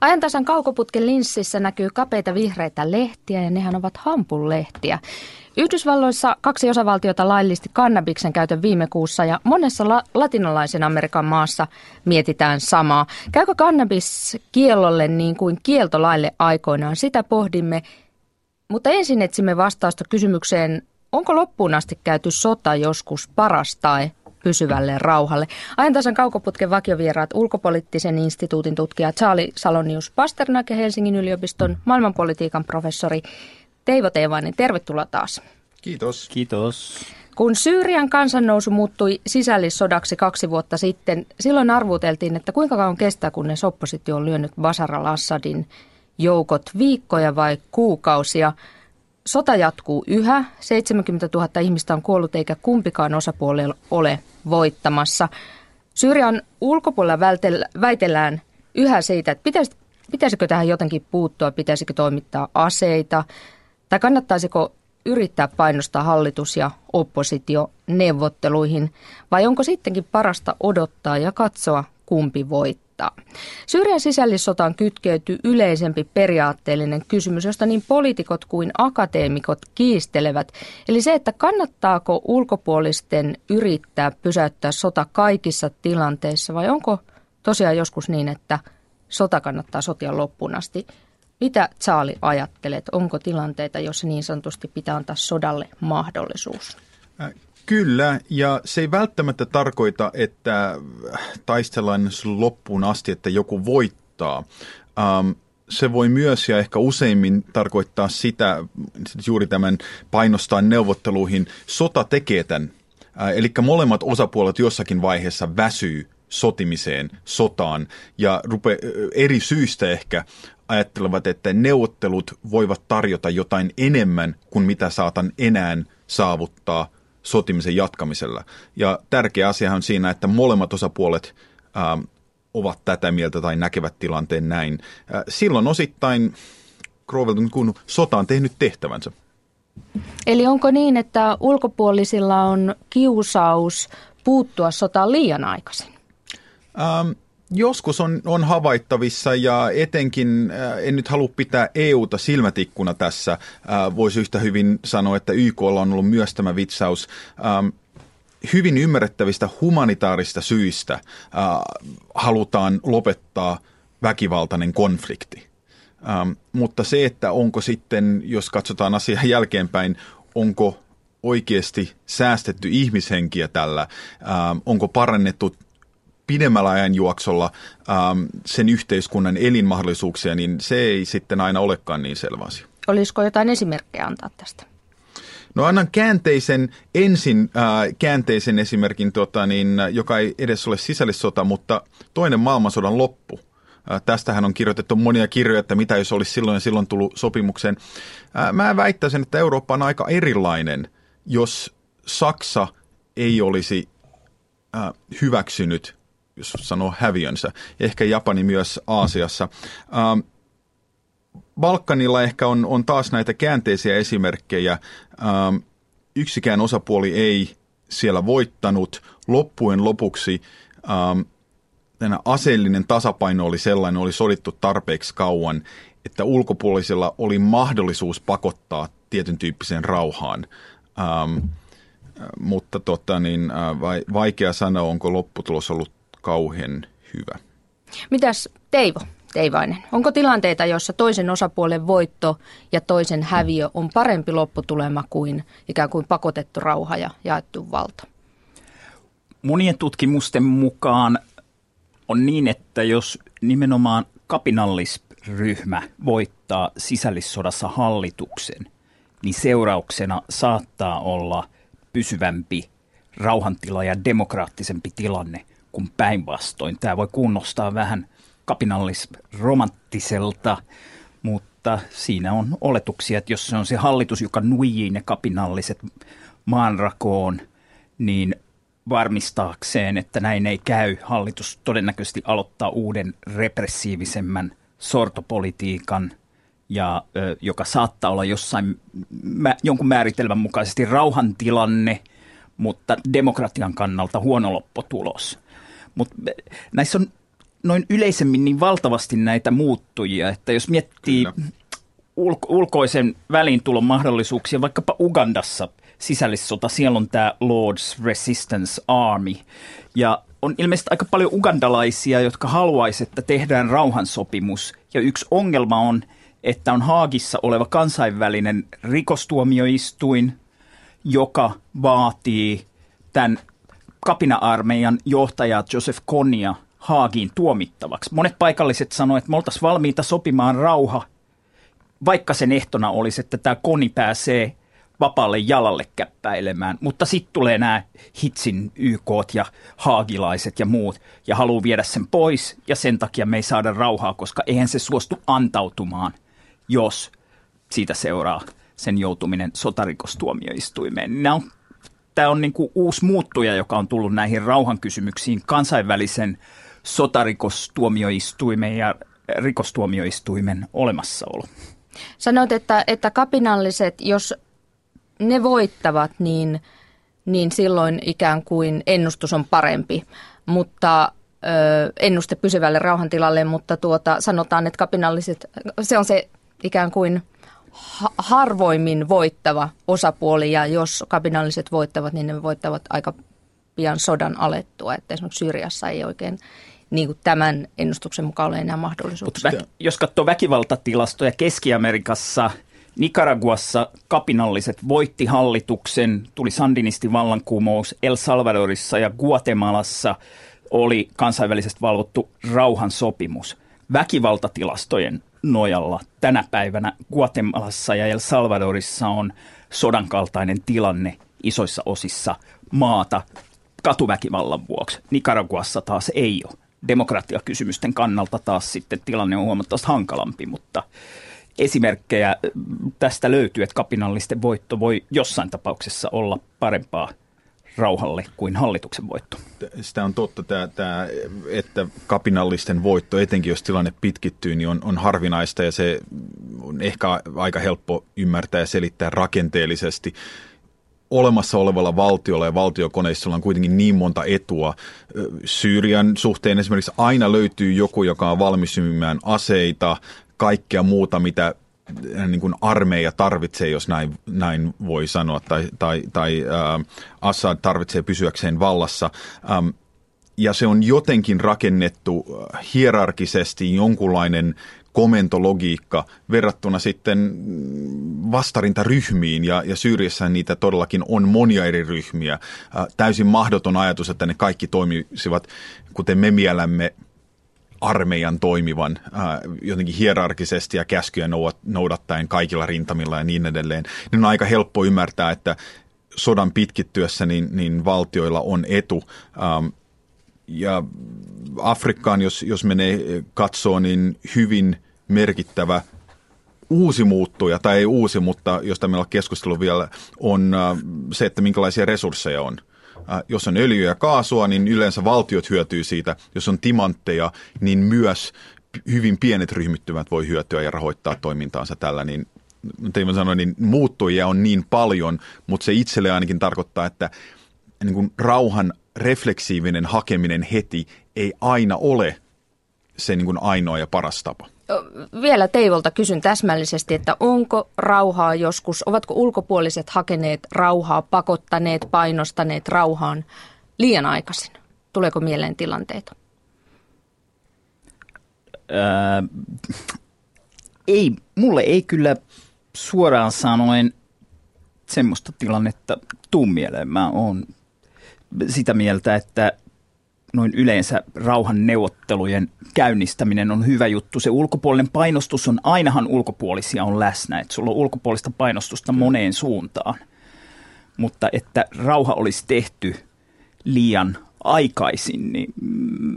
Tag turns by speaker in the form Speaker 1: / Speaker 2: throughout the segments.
Speaker 1: Ajantasan kaukoputken linssissä näkyy kapeita vihreitä lehtiä ja nehän ovat hampulehtiä. Yhdysvalloissa kaksi osavaltiota laillisti kannabiksen käytön viime kuussa ja monessa la- latinalaisen Amerikan maassa mietitään samaa. Käykö kannabis kiellolle niin kuin kieltolaille aikoinaan? Sitä pohdimme. Mutta ensin etsimme vastausta kysymykseen, onko loppuun asti käyty sota joskus paras tai pysyvälle rauhalle. Ajantasan kaukoputken vakiovieraat ulkopoliittisen instituutin tutkija Charlie Salonius Pasternak ja Helsingin yliopiston maailmanpolitiikan professori Teivo Teivainen. Tervetuloa taas.
Speaker 2: Kiitos.
Speaker 3: Kiitos.
Speaker 1: Kun Syyrian kansannousu muuttui sisällissodaksi kaksi vuotta sitten, silloin arvuteltiin, että kuinka kauan kestää, kunnes oppositio on lyönyt Bashar al-Assadin joukot viikkoja vai kuukausia. Sota jatkuu yhä, 70 000 ihmistä on kuollut eikä kumpikaan osapuoli ole voittamassa. Syyrian ulkopuolella väitellään yhä siitä, että pitäis, pitäisikö tähän jotenkin puuttua, pitäisikö toimittaa aseita tai kannattaisiko yrittää painostaa hallitus ja oppositio neuvotteluihin vai onko sittenkin parasta odottaa ja katsoa kumpi voittaa? Voittaa. Syyrian sisällissotaan kytkeytyy yleisempi periaatteellinen kysymys, josta niin poliitikot kuin akateemikot kiistelevät. Eli se, että kannattaako ulkopuolisten yrittää pysäyttää sota kaikissa tilanteissa vai onko tosiaan joskus niin, että sota kannattaa sotia loppuun asti. Mitä Charlie ajattelet? Onko tilanteita, joissa niin sanotusti pitää antaa sodalle mahdollisuus?
Speaker 2: Äh, Kyllä, ja se ei välttämättä tarkoita, että taistellaan loppuun asti, että joku voittaa. Um, se voi myös ja ehkä useimmin tarkoittaa sitä, juuri tämän painostaa neuvotteluihin, sota tekee tämän. Äh, eli molemmat osapuolet jossakin vaiheessa väsyy sotimiseen, sotaan ja rupe, eri syistä ehkä ajattelevat, että neuvottelut voivat tarjota jotain enemmän kuin mitä saatan enää saavuttaa sotimisen jatkamisella. Ja tärkeä asia on siinä, että molemmat osapuolet ää, ovat tätä mieltä tai näkevät tilanteen näin. Ää, silloin osittain Grovelton kun sota on tehnyt tehtävänsä.
Speaker 1: Eli onko niin, että ulkopuolisilla on kiusaus puuttua sotaan liian aikaisin?
Speaker 2: Ähm, Joskus on, on havaittavissa ja etenkin, äh, en nyt halua pitää EUta silmätikkuna tässä, äh, voisi yhtä hyvin sanoa, että YK on ollut myös tämä vitsaus. Ähm, hyvin ymmärrettävistä humanitaarista syistä äh, halutaan lopettaa väkivaltainen konflikti. Ähm, mutta se, että onko sitten, jos katsotaan asiaa jälkeenpäin, onko oikeasti säästetty ihmishenkiä tällä, ähm, onko parannettu pidemmällä ajanjuoksolla ähm, sen yhteiskunnan elinmahdollisuuksia, niin se ei sitten aina olekaan niin selvä asia.
Speaker 1: Olisiko jotain esimerkkejä antaa tästä?
Speaker 2: No annan käänteisen, ensin äh, käänteisen esimerkin, tota, niin, joka ei edes ole sisällissota, mutta toinen maailmansodan loppu. Äh, tästähän on kirjoitettu monia kirjoja, että mitä jos olisi silloin ja silloin tullut sopimukseen. Äh, mä väittäisin, että Eurooppa on aika erilainen, jos Saksa ei olisi äh, hyväksynyt jos sanoo häviönsä. Ehkä Japani myös Aasiassa. Ähm, Balkanilla ehkä on, on taas näitä käänteisiä esimerkkejä. Ähm, yksikään osapuoli ei siellä voittanut. Loppujen lopuksi ähm, aseellinen tasapaino oli sellainen, oli sodittu tarpeeksi kauan, että ulkopuolisilla oli mahdollisuus pakottaa tietyn tyyppiseen rauhaan. Ähm, mutta tota, niin, äh, vaikea sanoa, onko lopputulos ollut kauhean hyvä.
Speaker 1: Mitäs Teivo, Teivainen, onko tilanteita, joissa toisen osapuolen voitto ja toisen häviö on parempi lopputulema kuin ikään kuin pakotettu rauha ja jaettu valta?
Speaker 3: Monien tutkimusten mukaan on niin, että jos nimenomaan kapinallisryhmä voittaa sisällissodassa hallituksen, niin seurauksena saattaa olla pysyvämpi rauhantila ja demokraattisempi tilanne – kuin päinvastoin. Tämä voi kunnostaa vähän kapinallisromanttiselta, mutta siinä on oletuksia, että jos se on se hallitus, joka nuijii ne kapinalliset maanrakoon, niin varmistaakseen, että näin ei käy, hallitus todennäköisesti aloittaa uuden repressiivisemmän sortopolitiikan, ja, ö, joka saattaa olla jossain mä, jonkun määritelmän mukaisesti rauhantilanne, mutta demokratian kannalta huono lopputulos. Mutta näissä on noin yleisemmin niin valtavasti näitä muuttujia, että jos miettii ulko- ulkoisen väliintulon mahdollisuuksia, vaikkapa Ugandassa sisällissota, siellä on tämä Lord's Resistance Army, ja on ilmeisesti aika paljon ugandalaisia, jotka haluaisivat, että tehdään rauhansopimus, ja yksi ongelma on, että on Haagissa oleva kansainvälinen rikostuomioistuin, joka vaatii tämän kapina-armeijan johtajaa Joseph Konia Haagiin tuomittavaksi. Monet paikalliset sanoivat, että me oltaisiin valmiita sopimaan rauha, vaikka sen ehtona olisi, että tämä Koni pääsee vapaalle jalalle käppäilemään. Mutta sitten tulee nämä Hitsin YK ja haagilaiset ja muut ja haluaa viedä sen pois ja sen takia me ei saada rauhaa, koska eihän se suostu antautumaan, jos siitä seuraa sen joutuminen sotarikostuomioistuimeen. Nämä on tämä on niin kuin uusi muuttuja, joka on tullut näihin rauhankysymyksiin kansainvälisen sotarikostuomioistuimen ja rikostuomioistuimen olemassaolo.
Speaker 1: Sanoit, että, että kapinalliset, jos ne voittavat, niin, niin silloin ikään kuin ennustus on parempi, mutta ö, ennuste pysyvälle rauhantilalle, mutta tuota, sanotaan, että kapinalliset, se on se ikään kuin – harvoimmin voittava osapuoli ja jos kapinalliset voittavat, niin ne voittavat aika pian sodan alettua. Että esimerkiksi Syyriassa ei oikein niin kuin tämän ennustuksen mukaan ole enää mahdollisuuksia.
Speaker 3: Mutta jos katsoo väkivaltatilastoja Keski-Amerikassa, Nicaraguassa kapinalliset voitti hallituksen, tuli sandinistin vallankumous, El Salvadorissa ja Guatemalassa oli kansainvälisesti valvottu rauhansopimus. Väkivaltatilastojen nojalla tänä päivänä Guatemalassa ja El Salvadorissa on sodan kaltainen tilanne isoissa osissa maata katuväkivallan vuoksi. Nicaraguassa taas ei ole. Demokratiakysymysten kannalta taas sitten tilanne on huomattavasti hankalampi, mutta esimerkkejä tästä löytyy, että kapinallisten voitto voi jossain tapauksessa olla parempaa rauhalle kuin hallituksen voitto.
Speaker 2: Sitä on totta, tämä, tämä, että kapinallisten voitto, etenkin jos tilanne pitkittyy, niin on, on harvinaista ja se on ehkä aika helppo ymmärtää ja selittää rakenteellisesti olemassa olevalla valtiolla ja valtiokoneistolla on kuitenkin niin monta etua. Syyrian suhteen esimerkiksi aina löytyy joku, joka on valmis aseita, kaikkea muuta, mitä niin kuin armeija tarvitsee, jos näin, näin voi sanoa, tai, tai, tai äh, Assad tarvitsee pysyäkseen vallassa. Ähm, ja se on jotenkin rakennettu hierarkisesti jonkunlainen komentologiikka verrattuna sitten vastarintaryhmiin, ja, ja Syyriassa niitä todellakin on monia eri ryhmiä. Äh, täysin mahdoton ajatus, että ne kaikki toimisivat, kuten me mielämme armeijan toimivan ää, jotenkin hierarkisesti ja käskyjä noudattaen kaikilla rintamilla ja niin edelleen, niin on aika helppo ymmärtää, että sodan pitkittyessä niin, niin valtioilla on etu. Ähm, ja Afrikkaan, jos, jos menee katsoo, niin hyvin merkittävä uusi muuttuja, tai ei uusi, mutta josta meillä on keskustelu vielä, on äh, se, että minkälaisia resursseja on. Jos on öljyä ja kaasua, niin yleensä valtiot hyötyy siitä. Jos on timantteja, niin myös hyvin pienet ryhmittymät voi hyötyä ja rahoittaa toimintaansa tällä, niin tein sanoin, niin muuttujia on niin paljon, mutta se itselle ainakin tarkoittaa, että niin kuin rauhan refleksiivinen hakeminen heti ei aina ole se niin kuin ainoa ja paras tapa
Speaker 1: vielä Teivolta kysyn täsmällisesti, että onko rauhaa joskus, ovatko ulkopuoliset hakeneet rauhaa, pakottaneet, painostaneet rauhaan liian aikaisin? Tuleeko mieleen tilanteita?
Speaker 3: Ää, ei, mulle ei kyllä suoraan sanoen semmoista tilannetta tuu mieleen. Mä oon sitä mieltä, että noin yleensä rauhan neuvottelujen käynnistäminen on hyvä juttu. Se ulkopuolinen painostus on, ainahan ulkopuolisia on läsnä, että sulla on ulkopuolista painostusta moneen suuntaan. Mutta että rauha olisi tehty liian aikaisin, niin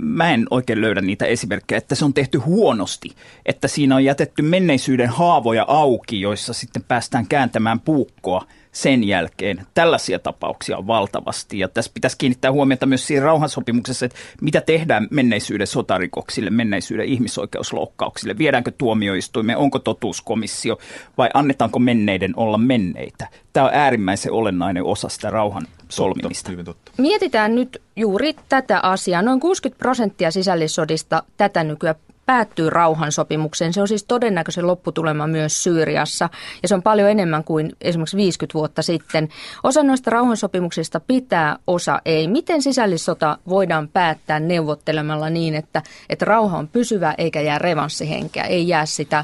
Speaker 3: mä en oikein löydä niitä esimerkkejä, että se on tehty huonosti, että siinä on jätetty menneisyyden haavoja auki, joissa sitten päästään kääntämään puukkoa sen jälkeen. Tällaisia tapauksia on valtavasti ja tässä pitäisi kiinnittää huomiota myös siinä rauhansopimuksessa, että mitä tehdään menneisyyden sotarikoksille, menneisyyden ihmisoikeusloukkauksille, viedäänkö tuomioistuimeen, onko totuuskomissio vai annetaanko menneiden olla menneitä. Tämä on äärimmäisen olennainen osa sitä rauhan solmimista.
Speaker 2: Totta, totta.
Speaker 1: Mietitään nyt juuri tätä asiaa. Noin 60 prosenttia sisällissodista tätä nykyään päättyy rauhansopimukseen. Se on siis todennäköisen lopputulema myös Syyriassa ja se on paljon enemmän kuin esimerkiksi 50 vuotta sitten. Osa noista rauhansopimuksista pitää, osa ei. Miten sisällissota voidaan päättää neuvottelemalla niin, että, että rauha on pysyvä eikä jää revanssihenkeä, ei jää sitä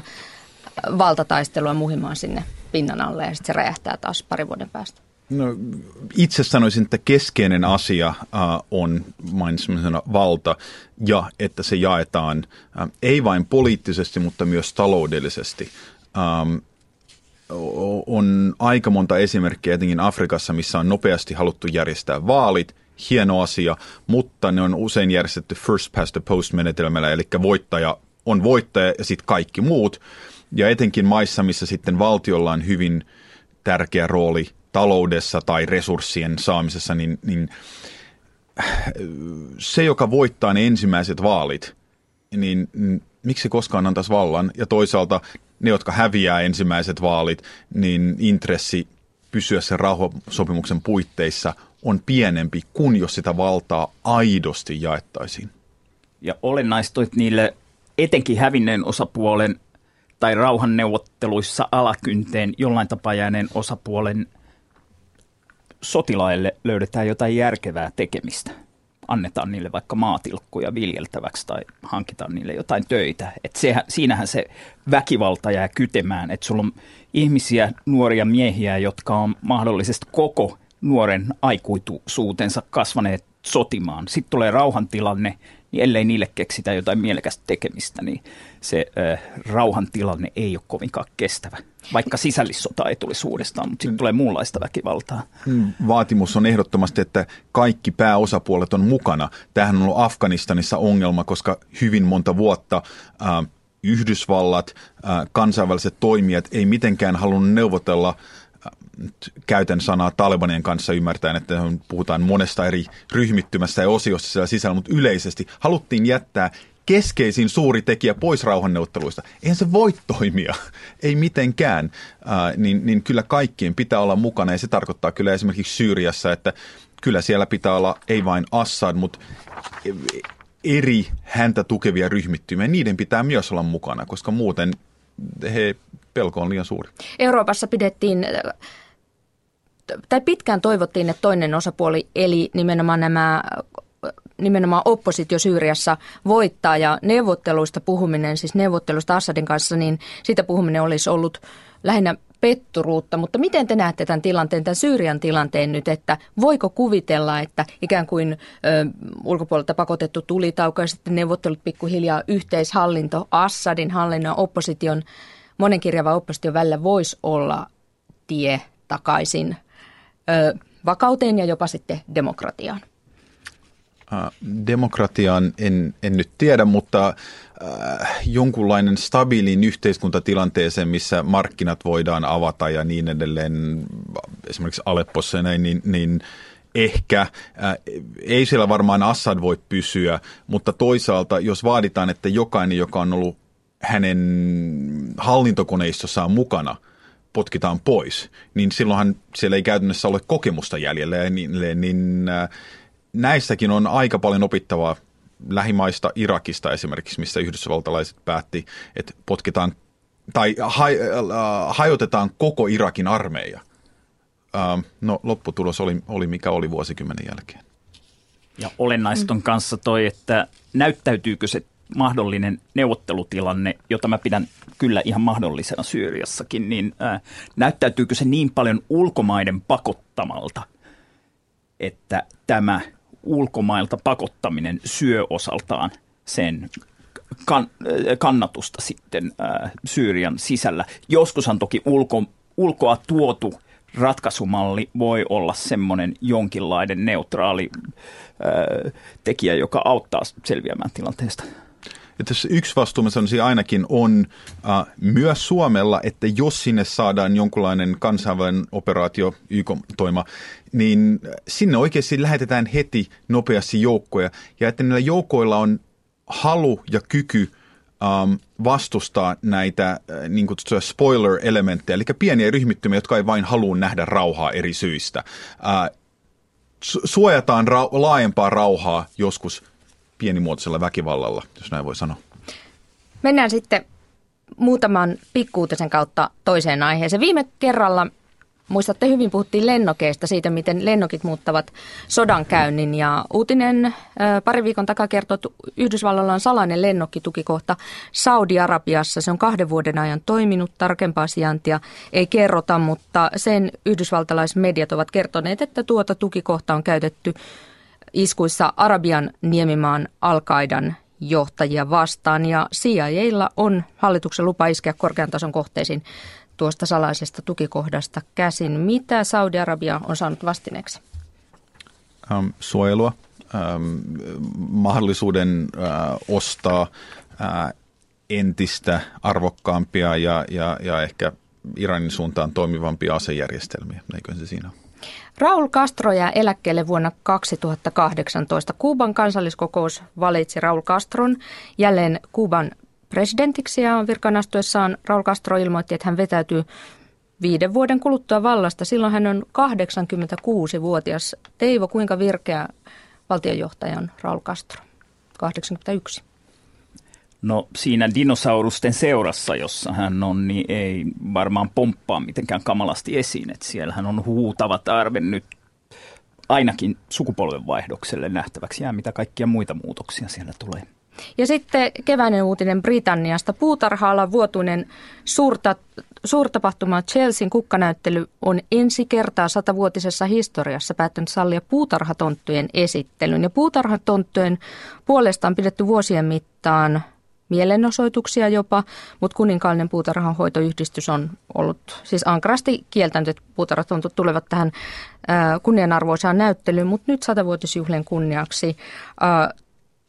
Speaker 1: valtataistelua muhimaan sinne pinnan alle ja sitten se räjähtää taas pari vuoden päästä?
Speaker 2: No, itse sanoisin, että keskeinen asia uh, on mainitsemisen valta ja että se jaetaan uh, ei vain poliittisesti, mutta myös taloudellisesti. Um, on aika monta esimerkkiä etenkin Afrikassa, missä on nopeasti haluttu järjestää vaalit, hieno asia, mutta ne on usein järjestetty first past the post menetelmällä, eli voittaja on voittaja ja sitten kaikki muut. Ja etenkin maissa, missä sitten valtiolla on hyvin tärkeä rooli taloudessa tai resurssien saamisessa, niin, niin se, joka voittaa ne ensimmäiset vaalit, niin miksi koskaan antaisi vallan? Ja toisaalta ne, jotka häviää ensimmäiset vaalit, niin intressi pysyä sen rauhasopimuksen puitteissa on pienempi kuin jos sitä valtaa aidosti jaettaisiin.
Speaker 3: Ja olennaista, että niille etenkin hävinneen osapuolen tai rauhanneuvotteluissa alakynteen jollain tapaa jääneen osapuolen sotilaille löydetään jotain järkevää tekemistä. Annetaan niille vaikka maatilkkuja viljeltäväksi tai hankitaan niille jotain töitä. Et sehän, siinähän se väkivalta jää kytemään, että sulla on ihmisiä, nuoria miehiä, jotka on mahdollisesti koko nuoren aikuisuutensa kasvaneet sotimaan. Sitten tulee rauhantilanne, niin ellei niille keksitä jotain mielekästä tekemistä, niin se äh, rauhantilanne ei ole kovinkaan kestävä. Vaikka sisällissota ei tulisi uudestaan, mutta sitten tulee muunlaista väkivaltaa.
Speaker 2: Mm, vaatimus on ehdottomasti, että kaikki pääosapuolet on mukana. Tämähän on ollut Afganistanissa ongelma, koska hyvin monta vuotta äh, Yhdysvallat, äh, kansainväliset toimijat ei mitenkään halunnut neuvotella käytän sanaa Talibanien kanssa ymmärtäen, että puhutaan monesta eri ryhmittymästä ja osiosta siellä sisällä, mutta yleisesti haluttiin jättää keskeisin suuri tekijä pois rauhanneuvotteluista. Eihän se voi toimia, ei mitenkään. Äh, niin, niin kyllä kaikkien pitää olla mukana ja se tarkoittaa kyllä esimerkiksi Syyriassa, että kyllä siellä pitää olla ei vain Assad, mutta eri häntä tukevia ryhmittymiä, niiden pitää myös olla mukana, koska muuten he pelko on liian suuri.
Speaker 1: Euroopassa pidettiin tai pitkään toivottiin, että toinen osapuoli, eli nimenomaan nämä nimenomaan oppositio Syyriassa voittaa ja neuvotteluista puhuminen, siis neuvotteluista Assadin kanssa, niin siitä puhuminen olisi ollut lähinnä petturuutta, mutta miten te näette tämän tilanteen, tämän Syyrian tilanteen nyt, että voiko kuvitella, että ikään kuin ö, ulkopuolelta pakotettu tulitauko ja sitten neuvottelut pikkuhiljaa yhteishallinto Assadin hallinnon opposition, monenkirjava opposition välillä voisi olla tie takaisin vakauteen ja jopa sitten demokratiaan?
Speaker 2: Demokratiaan en, en nyt tiedä, mutta äh, jonkunlainen stabiiliin yhteiskuntatilanteeseen, missä markkinat voidaan avata ja niin edelleen, esimerkiksi Aleppossa ja näin, niin, niin ehkä. Äh, ei siellä varmaan Assad voi pysyä, mutta toisaalta jos vaaditaan, että jokainen, joka on ollut hänen hallintokoneistossaan mukana – potkitaan pois, niin silloinhan siellä ei käytännössä ole kokemusta jäljellä ja niin, niin äh, näissäkin on aika paljon opittavaa lähimaista Irakista esimerkiksi, missä yhdysvaltalaiset päätti, että potkitaan tai äh, hajotetaan koko Irakin armeija. Äh, no lopputulos oli, oli mikä oli vuosikymmenen jälkeen.
Speaker 3: Ja olennaista on kanssa toi, että näyttäytyykö se mahdollinen neuvottelutilanne, jota mä pidän kyllä ihan mahdollisena Syyriassakin, niin ää, näyttäytyykö se niin paljon ulkomaiden pakottamalta, että tämä ulkomailta pakottaminen syö osaltaan sen kan, kannatusta sitten ää, Syyrian sisällä. Joskushan toki ulko, ulkoa tuotu ratkaisumalli voi olla semmoinen jonkinlainen neutraali ää, tekijä, joka auttaa selviämään tilanteesta.
Speaker 2: Että yksi vastuu, mä sanoisin ainakin, on uh, myös Suomella, että jos sinne saadaan jonkunlainen kansainvälinen operaatio, YK-toima, niin sinne oikeasti lähetetään heti nopeasti joukkoja, ja että niillä joukoilla on halu ja kyky um, vastustaa näitä uh, niin kutsuttuja spoiler-elementtejä, eli pieniä ryhmittymiä, jotka ei vain halua nähdä rauhaa eri syistä. Uh, suojataan ra- laajempaa rauhaa joskus pienimuotoisella väkivallalla, jos näin voi sanoa.
Speaker 1: Mennään sitten muutaman pikkuutisen kautta toiseen aiheeseen. Viime kerralla Muistatte hyvin, puhuttiin lennokeista, siitä miten lennokit muuttavat sodankäynnin ja uutinen pari viikon takaa kertoo, että Yhdysvalloilla on salainen lennokkitukikohta Saudi-Arabiassa. Se on kahden vuoden ajan toiminut, tarkempaa sijaintia ei kerrota, mutta sen yhdysvaltalaismediat ovat kertoneet, että tuota tukikohta on käytetty iskuissa Arabian niemimaan Al-Qaidan johtajia vastaan ja CIAlla on hallituksen lupa iskeä korkean tason kohteisiin tuosta salaisesta tukikohdasta käsin. Mitä Saudi-Arabia on saanut vastineeksi?
Speaker 2: Ähm, suojelua, ähm, mahdollisuuden äh, ostaa äh, entistä arvokkaampia ja, ja, ja ehkä Iranin suuntaan toimivampia asejärjestelmiä. Eikö se siinä ole?
Speaker 1: Raul Castro jää eläkkeelle vuonna 2018. Kuuban kansalliskokous valitsi Raul Castron jälleen Kuuban presidentiksi ja virkan astuessaan Raul Castro ilmoitti, että hän vetäytyy viiden vuoden kuluttua vallasta. Silloin hän on 86-vuotias. Teivo, kuinka virkeä valtionjohtaja on Raul Castro? 81.
Speaker 3: No siinä dinosaurusten seurassa, jossa hän on, niin ei varmaan pomppaa mitenkään kamalasti esiin. Että siellähän on huutava tarve nyt ainakin sukupolvenvaihdokselle nähtäväksi jää, mitä kaikkia muita muutoksia siellä tulee.
Speaker 1: Ja sitten keväinen uutinen Britanniasta. Puutarhaalla vuotuinen suurta, suurtapahtuma Chelsean kukkanäyttely on ensi kertaa satavuotisessa historiassa päättänyt sallia puutarhatonttujen esittelyn. Ja puutarhatonttujen puolesta on pidetty vuosien mittaan mielenosoituksia jopa, mutta kuninkaallinen puutarhanhoitoyhdistys on ollut siis ankarasti kieltänyt, että puutarhatontut tulevat tähän kunnianarvoisaan näyttelyyn, mutta nyt satavuotisjuhlien kunniaksi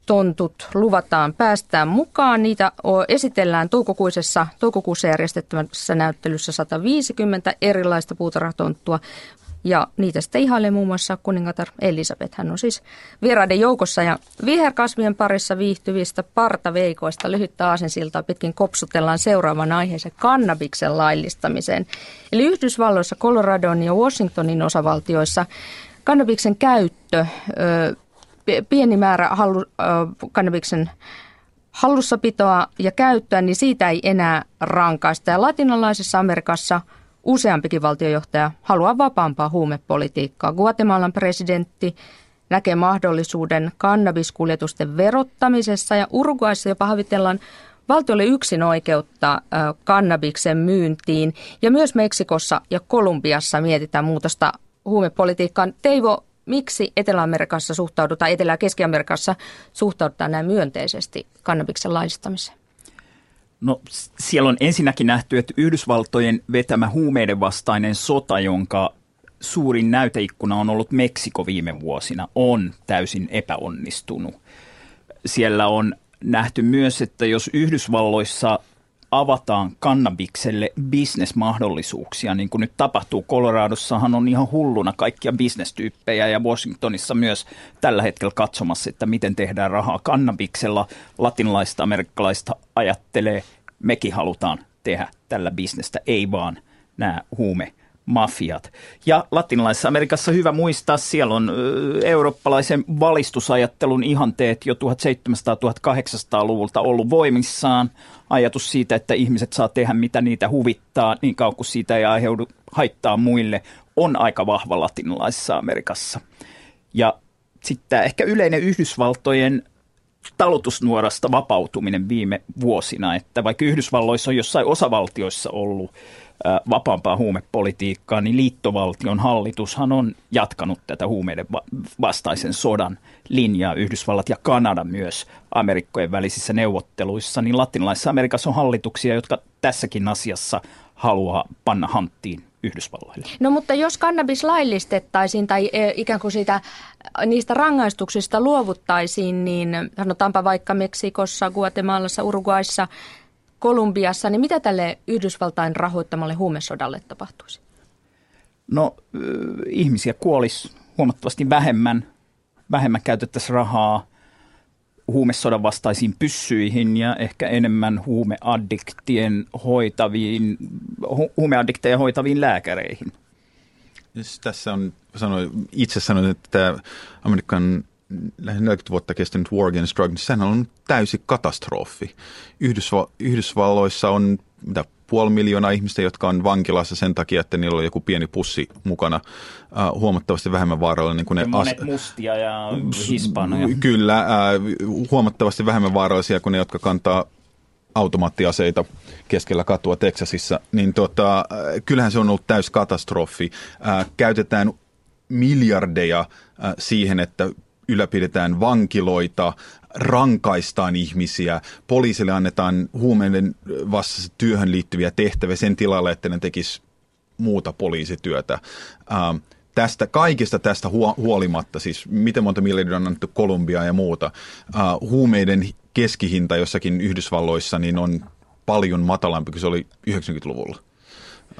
Speaker 1: tontut luvataan päästään mukaan. Niitä esitellään toukokuisessa, toukokuussa järjestettävässä näyttelyssä 150 erilaista puutarhatonttua. Ja niitä sitten ihailee muun muassa kuningatar Elisabeth. Hän on siis vieraiden joukossa ja viherkasvien parissa viihtyvistä partaveikoista lyhyttä aasensiltaa pitkin kopsutellaan seuraavan aiheeseen kannabiksen laillistamiseen. Eli Yhdysvalloissa, Coloradon ja Washingtonin osavaltioissa kannabiksen käyttö pieni määrä hallu, kannabiksen hallussapitoa ja käyttöä, niin siitä ei enää rankaista. Ja latinalaisessa Amerikassa useampikin valtiojohtaja haluaa vapaampaa huumepolitiikkaa. Guatemalan presidentti näkee mahdollisuuden kannabiskuljetusten verottamisessa ja Uruguayssa jopa havitellaan valtiolle yksin oikeutta kannabiksen myyntiin. Ja myös Meksikossa ja Kolumbiassa mietitään muutosta huumepolitiikkaan. Teivo, miksi Etelä-Amerikassa suhtaudutaan, Etelä- ja Keski-Amerikassa suhtaudutaan näin myönteisesti kannabiksen laillistamiseen?
Speaker 3: No siellä on ensinnäkin nähty, että Yhdysvaltojen vetämä huumeiden vastainen sota, jonka suurin näyteikkuna on ollut Meksiko viime vuosina, on täysin epäonnistunut. Siellä on nähty myös, että jos Yhdysvalloissa avataan kannabikselle bisnesmahdollisuuksia, niin kuin nyt tapahtuu. Coloradossahan on ihan hulluna kaikkia bisnestyyppejä ja Washingtonissa myös tällä hetkellä katsomassa, että miten tehdään rahaa kannabiksella. Latinalaista amerikkalaista ajattelee, mekin halutaan tehdä tällä bisnestä, ei vaan nämä huume mafiat. Ja latinalaisessa Amerikassa hyvä muistaa, siellä on eurooppalaisen valistusajattelun ihanteet jo 1700-1800-luvulta ollut voimissaan. Ajatus siitä, että ihmiset saa tehdä mitä niitä huvittaa niin kauan kuin siitä ei aiheudu haittaa muille, on aika vahva latinalaisessa Amerikassa. Ja sitten ehkä yleinen Yhdysvaltojen talutusnuorasta vapautuminen viime vuosina, että vaikka Yhdysvalloissa on jossain osavaltioissa ollut vapaampaa huumepolitiikkaa, niin liittovaltion hallitushan on jatkanut tätä huumeiden vastaisen sodan linjaa. Yhdysvallat ja Kanada myös Amerikkojen välisissä neuvotteluissa, niin latinalaisessa Amerikassa on hallituksia, jotka tässäkin asiassa haluaa panna hanttiin Yhdysvalloille.
Speaker 1: No mutta jos kannabis laillistettaisiin tai e, ikään kuin siitä, niistä rangaistuksista luovuttaisiin, niin sanotaanpa vaikka Meksikossa, Guatemalassa, Uruguayssa, Kolumbiassa, niin mitä tälle Yhdysvaltain rahoittamalle huumesodalle tapahtuisi?
Speaker 3: No ihmisiä kuolisi huomattavasti vähemmän, vähemmän käytettäisiin rahaa huumesodan vastaisiin pyssyihin ja ehkä enemmän huumeaddiktien hoitaviin, hu- huumeaddikteja hoitaviin lääkäreihin.
Speaker 2: Tässä on, sanoin, itse sanoin, että tämä Amerikan lähes 40 vuotta kestänyt War Against Drugs, niin sehän on täysi katastrofi. Yhdysva- Yhdysvalloissa on mitä, puoli miljoonaa ihmistä, jotka on vankilassa sen takia, että niillä on joku pieni pussi mukana. Uh, huomattavasti vähemmän vaarallinen kuin
Speaker 3: ne... Monet as- mustia ja hispanoja.
Speaker 2: Kyllä, uh, huomattavasti vähemmän vaarallisia kuin ne, jotka kantaa automaattiaseita keskellä katua Teksasissa, niin tota, kyllähän se on ollut täys katastrofi. Uh, käytetään miljardeja uh, siihen, että ylläpidetään vankiloita, rankaistaan ihmisiä, poliisille annetaan huumeiden vastaisen työhön liittyviä tehtäviä sen tilalle, että ne tekisi muuta poliisityötä. Ähm, tästä kaikista tästä huolimatta, siis miten monta miljardia on annettu Kolumbiaa ja muuta, äh, huumeiden keskihinta jossakin Yhdysvalloissa niin on paljon matalampi kuin se oli 90-luvulla.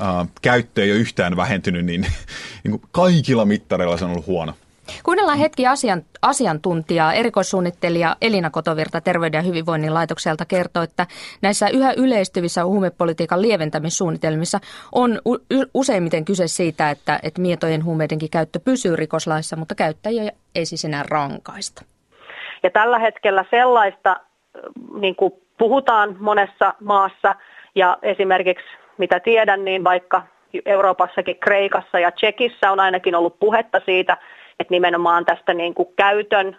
Speaker 2: Äh, käyttö ei ole yhtään vähentynyt, niin, niin kaikilla mittareilla se on ollut huono.
Speaker 1: Kuunnellaan hetki asian, asiantuntijaa. Erikoissuunnittelija Elina Kotovirta Terveyden ja hyvinvoinnin laitokselta kertoo, että näissä yhä yleistyvissä huumepolitiikan lieventämissuunnitelmissa on useimmiten kyse siitä, että, että mietojen huumeidenkin käyttö pysyy rikoslaissa, mutta käyttäjiä ei siis enää rankaista.
Speaker 4: Ja tällä hetkellä sellaista niin kuin puhutaan monessa maassa ja esimerkiksi mitä tiedän, niin vaikka Euroopassakin, Kreikassa ja Tsekissä on ainakin ollut puhetta siitä, että nimenomaan tästä niin kuin käytön,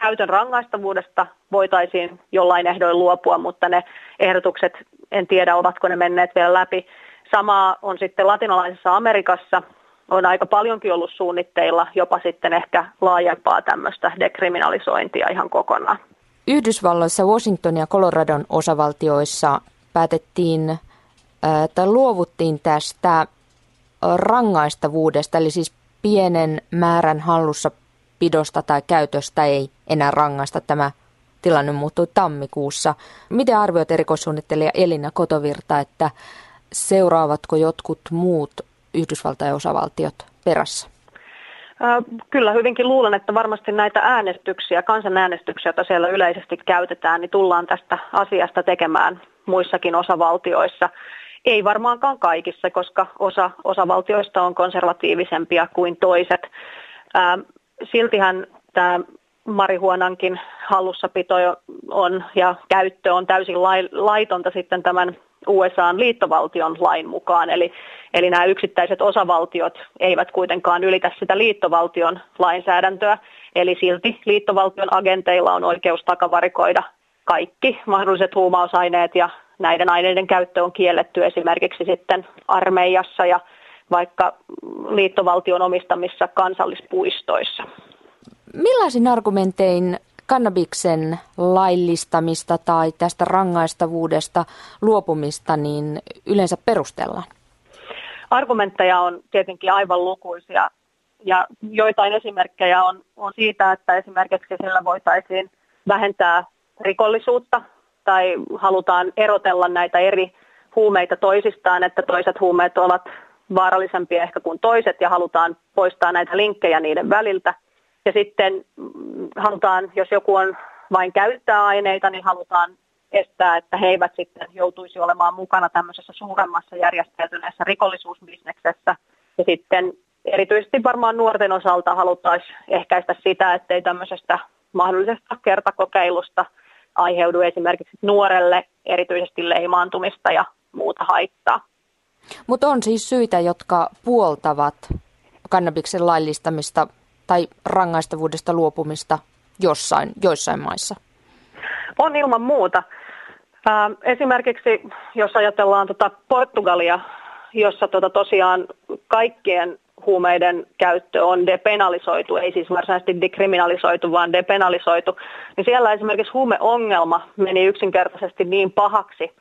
Speaker 4: käytön rangaistavuudesta voitaisiin jollain ehdoin luopua, mutta ne ehdotukset, en tiedä ovatko ne menneet vielä läpi. Sama on sitten latinalaisessa Amerikassa, on aika paljonkin ollut suunnitteilla jopa sitten ehkä laajempaa tämmöistä dekriminalisointia ihan kokonaan.
Speaker 1: Yhdysvalloissa Washington ja Coloradon osavaltioissa päätettiin tai luovuttiin tästä rangaistavuudesta, eli siis pienen määrän hallussa pidosta tai käytöstä ei enää rangaista. Tämä tilanne muuttui tammikuussa. Miten arvioit erikoissuunnittelija Elina Kotovirta, että seuraavatko jotkut muut Yhdysvaltain osavaltiot perässä?
Speaker 4: Kyllä hyvinkin luulen, että varmasti näitä äänestyksiä, kansanäänestyksiä, joita siellä yleisesti käytetään, niin tullaan tästä asiasta tekemään muissakin osavaltioissa. Ei varmaankaan kaikissa, koska osa osavaltioista on konservatiivisempia kuin toiset. Ää, siltihän tämä marihuonankin hallussapito on ja käyttö on täysin laitonta sitten tämän USAn liittovaltion lain mukaan. Eli, eli nämä yksittäiset osavaltiot eivät kuitenkaan ylitä sitä liittovaltion lainsäädäntöä. Eli silti liittovaltion agenteilla on oikeus takavarikoida kaikki mahdolliset huumausaineet ja näiden aineiden käyttö on kielletty esimerkiksi sitten armeijassa ja vaikka liittovaltion omistamissa kansallispuistoissa.
Speaker 1: Millaisin argumentein kannabiksen laillistamista tai tästä rangaistavuudesta luopumista niin yleensä perustellaan?
Speaker 4: Argumentteja on tietenkin aivan lukuisia ja joitain esimerkkejä on, on siitä, että esimerkiksi sillä voitaisiin vähentää rikollisuutta tai halutaan erotella näitä eri huumeita toisistaan, että toiset huumeet ovat vaarallisempia ehkä kuin toiset ja halutaan poistaa näitä linkkejä niiden väliltä. Ja sitten mm, halutaan, jos joku on vain käyttää aineita, niin halutaan estää, että he eivät sitten joutuisi olemaan mukana tämmöisessä suuremmassa järjestäytyneessä rikollisuusbisneksessä. Ja sitten erityisesti varmaan nuorten osalta haluttaisiin ehkäistä sitä, ettei tämmöisestä mahdollisesta kertakokeilusta – aiheudu esimerkiksi nuorelle erityisesti leimaantumista ja muuta haittaa.
Speaker 1: Mutta on siis syitä, jotka puoltavat kannabiksen laillistamista tai rangaistavuudesta luopumista jossain, joissain maissa?
Speaker 4: On ilman muuta. Esimerkiksi jos ajatellaan tuota Portugalia, jossa tuota tosiaan kaikkien huumeiden käyttö on depenalisoitu, ei siis varsinaisesti dekriminalisoitu, vaan depenalisoitu, niin siellä esimerkiksi huumeongelma meni yksinkertaisesti niin pahaksi,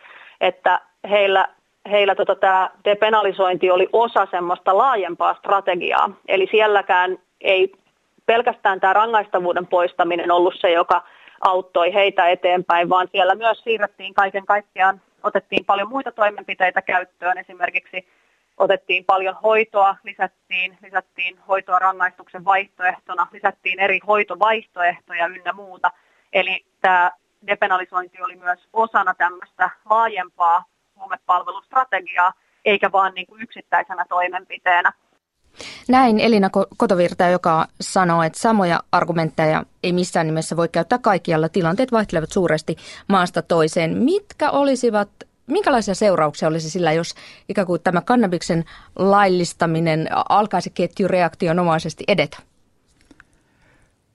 Speaker 4: että heillä heillä tota, tämä depenalisointi oli osa semmoista laajempaa strategiaa. Eli sielläkään ei pelkästään tämä rangaistavuuden poistaminen ollut se, joka auttoi heitä eteenpäin, vaan siellä myös siirrettiin kaiken kaikkiaan, otettiin paljon muita toimenpiteitä käyttöön, esimerkiksi otettiin paljon hoitoa, lisättiin, lisättiin hoitoa rangaistuksen vaihtoehtona, lisättiin eri hoitovaihtoehtoja ynnä muuta. Eli tämä depenalisointi oli myös osana tämmöistä laajempaa huumepalvelustrategiaa, eikä vaan niin kuin yksittäisenä toimenpiteenä.
Speaker 1: Näin Elina Kotovirta, joka sanoo, että samoja argumentteja ei missään nimessä voi käyttää kaikkialla. Tilanteet vaihtelevat suuresti maasta toiseen. Mitkä olisivat, minkälaisia seurauksia olisi sillä, jos ikään kuin tämä kannabiksen laillistaminen alkaisi ketjureaktionomaisesti edetä?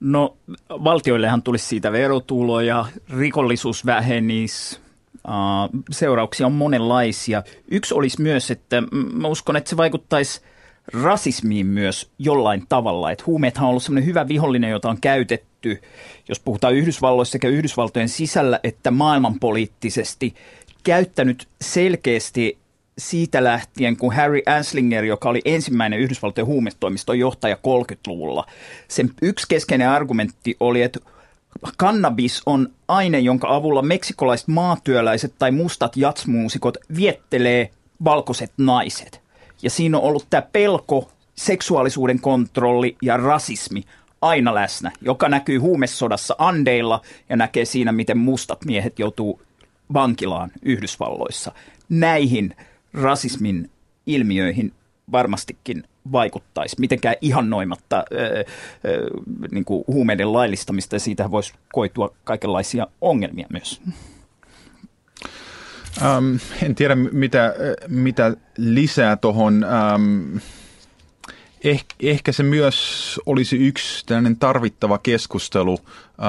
Speaker 3: No valtioillehan tulisi siitä verotuloja, rikollisuus vähenisi, seurauksia on monenlaisia. Yksi olisi myös, että mä uskon, että se vaikuttaisi rasismiin myös jollain tavalla. Että huumeethan on ollut sellainen hyvä vihollinen, jota on käytetty, jos puhutaan Yhdysvalloissa sekä Yhdysvaltojen sisällä että maailmanpoliittisesti, käyttänyt selkeästi siitä lähtien, kun Harry Anslinger, joka oli ensimmäinen Yhdysvaltojen huumetoimiston johtaja 30-luvulla, sen yksi keskeinen argumentti oli, että Kannabis on aine, jonka avulla meksikolaiset maatyöläiset tai mustat jatsmuusikot viettelee valkoiset naiset. Ja siinä on ollut tämä pelko, seksuaalisuuden kontrolli ja rasismi aina läsnä, joka näkyy huumesodassa Andeilla ja näkee siinä, miten mustat miehet joutuu vankilaan Yhdysvalloissa. Näihin rasismin ilmiöihin varmastikin vaikuttaisi mitenkään ihannoimatta äh, äh, niin kuin huumeiden laillistamista ja siitä voisi koitua kaikenlaisia ongelmia myös.
Speaker 2: Um, en tiedä, mitä, mitä lisää tuohon. Um, eh, ehkä se myös olisi yksi tällainen tarvittava keskustelu.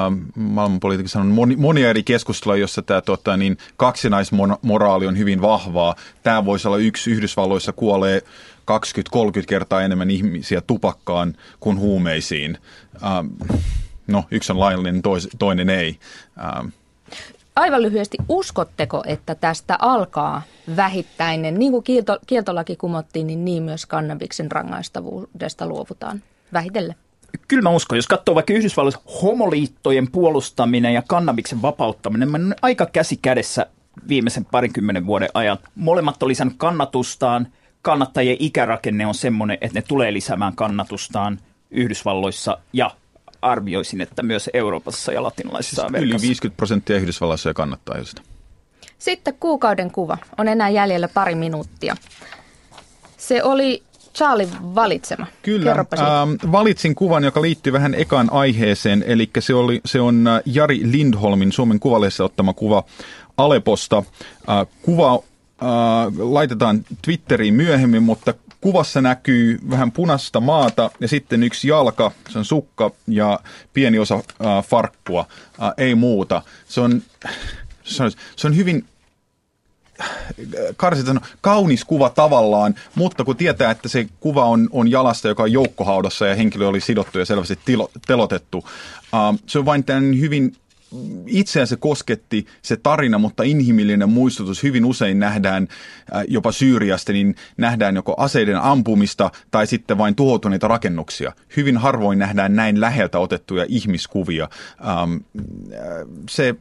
Speaker 2: Um, maailmanpolitiikassa on moni, monia eri keskusteluja, jossa tämä tota, niin, kaksinaismoraali on hyvin vahvaa. Tämä voisi olla yksi. Yhdysvalloissa kuolee 20-30 kertaa enemmän ihmisiä tupakkaan kuin huumeisiin. Um, no, yksi on laillinen, tois, toinen ei. Um,
Speaker 1: Aivan lyhyesti, uskotteko, että tästä alkaa vähittäinen, niin kuin kielto, kieltolaki kumottiin, niin niin myös kannabiksen rangaistavuudesta luovutaan vähitellen?
Speaker 3: Kyllä mä uskon, jos katsoo vaikka Yhdysvalloissa homoliittojen puolustaminen ja kannabiksen vapauttaminen, on aika käsi kädessä viimeisen parinkymmenen vuoden ajan. Molemmat on lisännyt kannatustaan, kannattajien ikärakenne on semmoinen, että ne tulee lisäämään kannatustaan Yhdysvalloissa ja arvioisin, että myös Euroopassa ja latinalaisissa siis
Speaker 2: Amerikassa. Yli 50 prosenttia Yhdysvalloissa jo kannattaa sitä.
Speaker 1: Sitten kuukauden kuva. On enää jäljellä pari minuuttia. Se oli Charlie valitsema.
Speaker 2: Kyllä, äh, valitsin kuvan, joka liittyy vähän ekaan aiheeseen, eli se, oli, se on äh, Jari Lindholmin Suomen kuvalehdessä ottama kuva Aleposta. Äh, kuva äh, laitetaan Twitteriin myöhemmin, mutta Kuvassa näkyy vähän punaista maata ja sitten yksi jalka, se on sukka ja pieni osa äh, farkkua, äh, ei muuta. Se on, se on, se on hyvin Karsi sanoi, kaunis kuva tavallaan, mutta kun tietää, että se kuva on, on jalasta, joka on joukkohaudassa ja henkilö oli sidottu ja selvästi tilo, telotettu, uh, se on vain tämän hyvin itseään se kosketti se tarina, mutta inhimillinen muistutus hyvin usein nähdään äh, jopa Syyriasta, niin nähdään joko aseiden ampumista tai sitten vain tuhoutuneita rakennuksia. Hyvin harvoin nähdään näin läheltä otettuja ihmiskuvia. Ähm, äh, se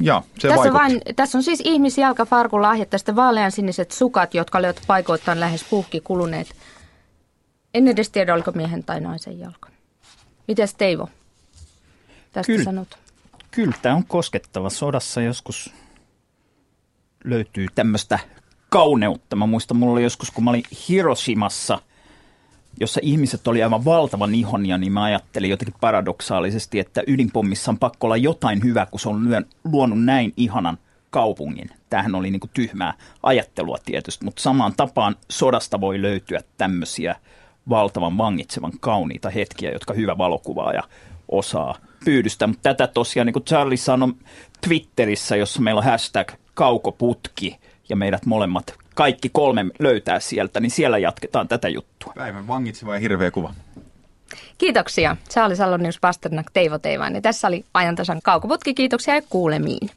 Speaker 2: ja, se
Speaker 1: tässä, vain, tässä on siis ihmisjalka farkulla ja sitten vaaleansiniset sukat, jotka olivat paikoittain lähes puhki kuluneet. En edes tiedä, oliko miehen tai naisen jalka. Mites Teivo tästä Kyllä. sanot?
Speaker 3: Kyllä tämä on koskettava. Sodassa joskus löytyy tämmöistä kauneutta. Mä muistan, mulla oli joskus, kun mä olin Hiroshimassa, jossa ihmiset oli aivan valtavan ihonia, niin mä ajattelin jotenkin paradoksaalisesti, että ydinpommissa on pakko olla jotain hyvää, kun se on luonut näin ihanan kaupungin. Tämähän oli niin kuin tyhmää ajattelua tietysti, mutta samaan tapaan sodasta voi löytyä tämmöisiä valtavan vangitsevan kauniita hetkiä, jotka hyvä valokuvaaja osaa pyydystä. Mutta tätä tosiaan, niin kuin Charlie sanoi Twitterissä, jossa meillä on hashtag kaukoputki ja meidät molemmat, kaikki kolme löytää sieltä, niin siellä jatketaan tätä juttua.
Speaker 2: Päivän vangitseva ja hirveä kuva.
Speaker 1: Kiitoksia. Charlie Salonius Pasternak, Teivo Teivainen. Tässä oli ajantasan kaukoputki. Kiitoksia ja kuulemiin.